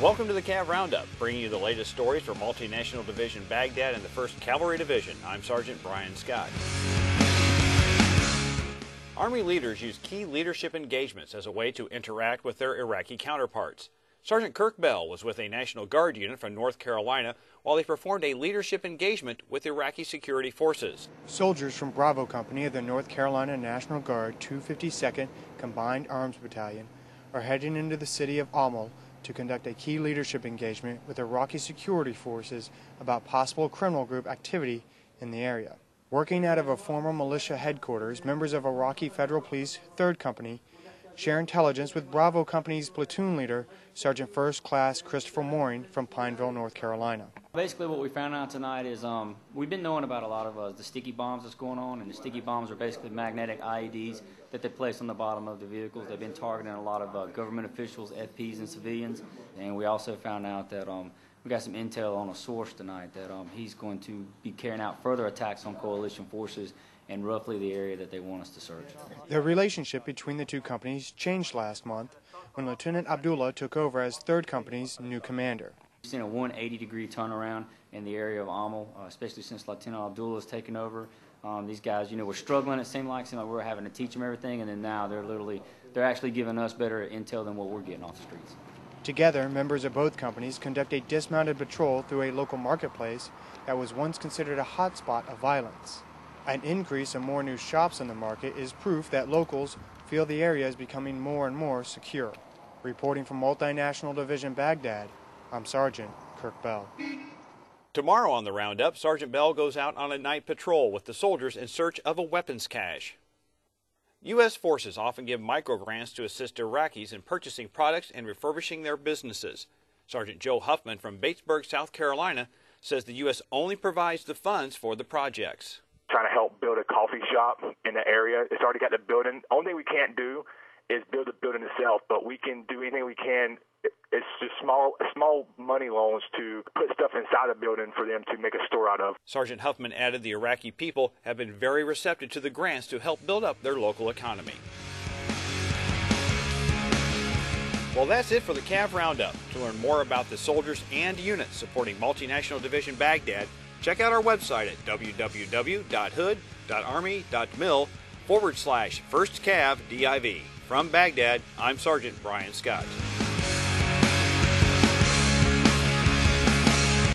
Welcome to the Cav Roundup, bringing you the latest stories for Multinational Division Baghdad and the 1st Cavalry Division. I'm Sergeant Brian Scott. Army leaders use key leadership engagements as a way to interact with their Iraqi counterparts. Sergeant Kirk Bell was with a National Guard unit from North Carolina while they performed a leadership engagement with Iraqi security forces. Soldiers from Bravo Company of the North Carolina National Guard 252nd Combined Arms Battalion are heading into the city of Amal to conduct a key leadership engagement with Iraqi security forces about possible criminal group activity in the area. Working out of a former militia headquarters, members of Iraqi Federal Police 3rd Company share intelligence with Bravo Company's platoon leader, Sergeant First Class Christopher Mooring from Pineville, North Carolina. Basically, what we found out tonight is um, we've been knowing about a lot of uh, the sticky bombs that's going on, and the sticky bombs are basically magnetic IEDs that they place on the bottom of the vehicles. They've been targeting a lot of uh, government officials, FPs, and civilians. And we also found out that um, we got some intel on a source tonight that um, he's going to be carrying out further attacks on coalition forces in roughly the area that they want us to search. The relationship between the two companies changed last month when Lieutenant Abdullah took over as 3rd Company's new commander. We've seen a 180 degree turnaround in the area of Amal, uh, especially since Lieutenant Abdullah has taken over. Um, these guys, you know, were struggling. It seemed like, seemed like we were having to teach them everything, and then now they're literally, they're actually giving us better intel than what we're getting off the streets. Together, members of both companies conduct a dismounted patrol through a local marketplace that was once considered a hotspot of violence. An increase in more new shops in the market is proof that locals feel the area is becoming more and more secure. Reporting from Multinational Division Baghdad, I'm Sergeant Kirk Bell. Tomorrow on the Roundup, Sergeant Bell goes out on a night patrol with the soldiers in search of a weapons cache. U.S. forces often give microgrants to assist Iraqis in purchasing products and refurbishing their businesses. Sergeant Joe Huffman from Batesburg, South Carolina, says the U.S. only provides the funds for the projects. Trying to help build a coffee shop in the area. It's already got the building. Only thing we can't do is build the building itself, but we can do anything we can. It's just small, small money loans to put stuff inside the building for them to make a store out of. Sergeant Huffman added the Iraqi people have been very receptive to the grants to help build up their local economy. Well, that's it for the CAV Roundup. To learn more about the soldiers and units supporting Multinational Division Baghdad, check out our website at www.hood.army.mil forward slash first cav div. From Baghdad, I'm Sergeant Brian Scott.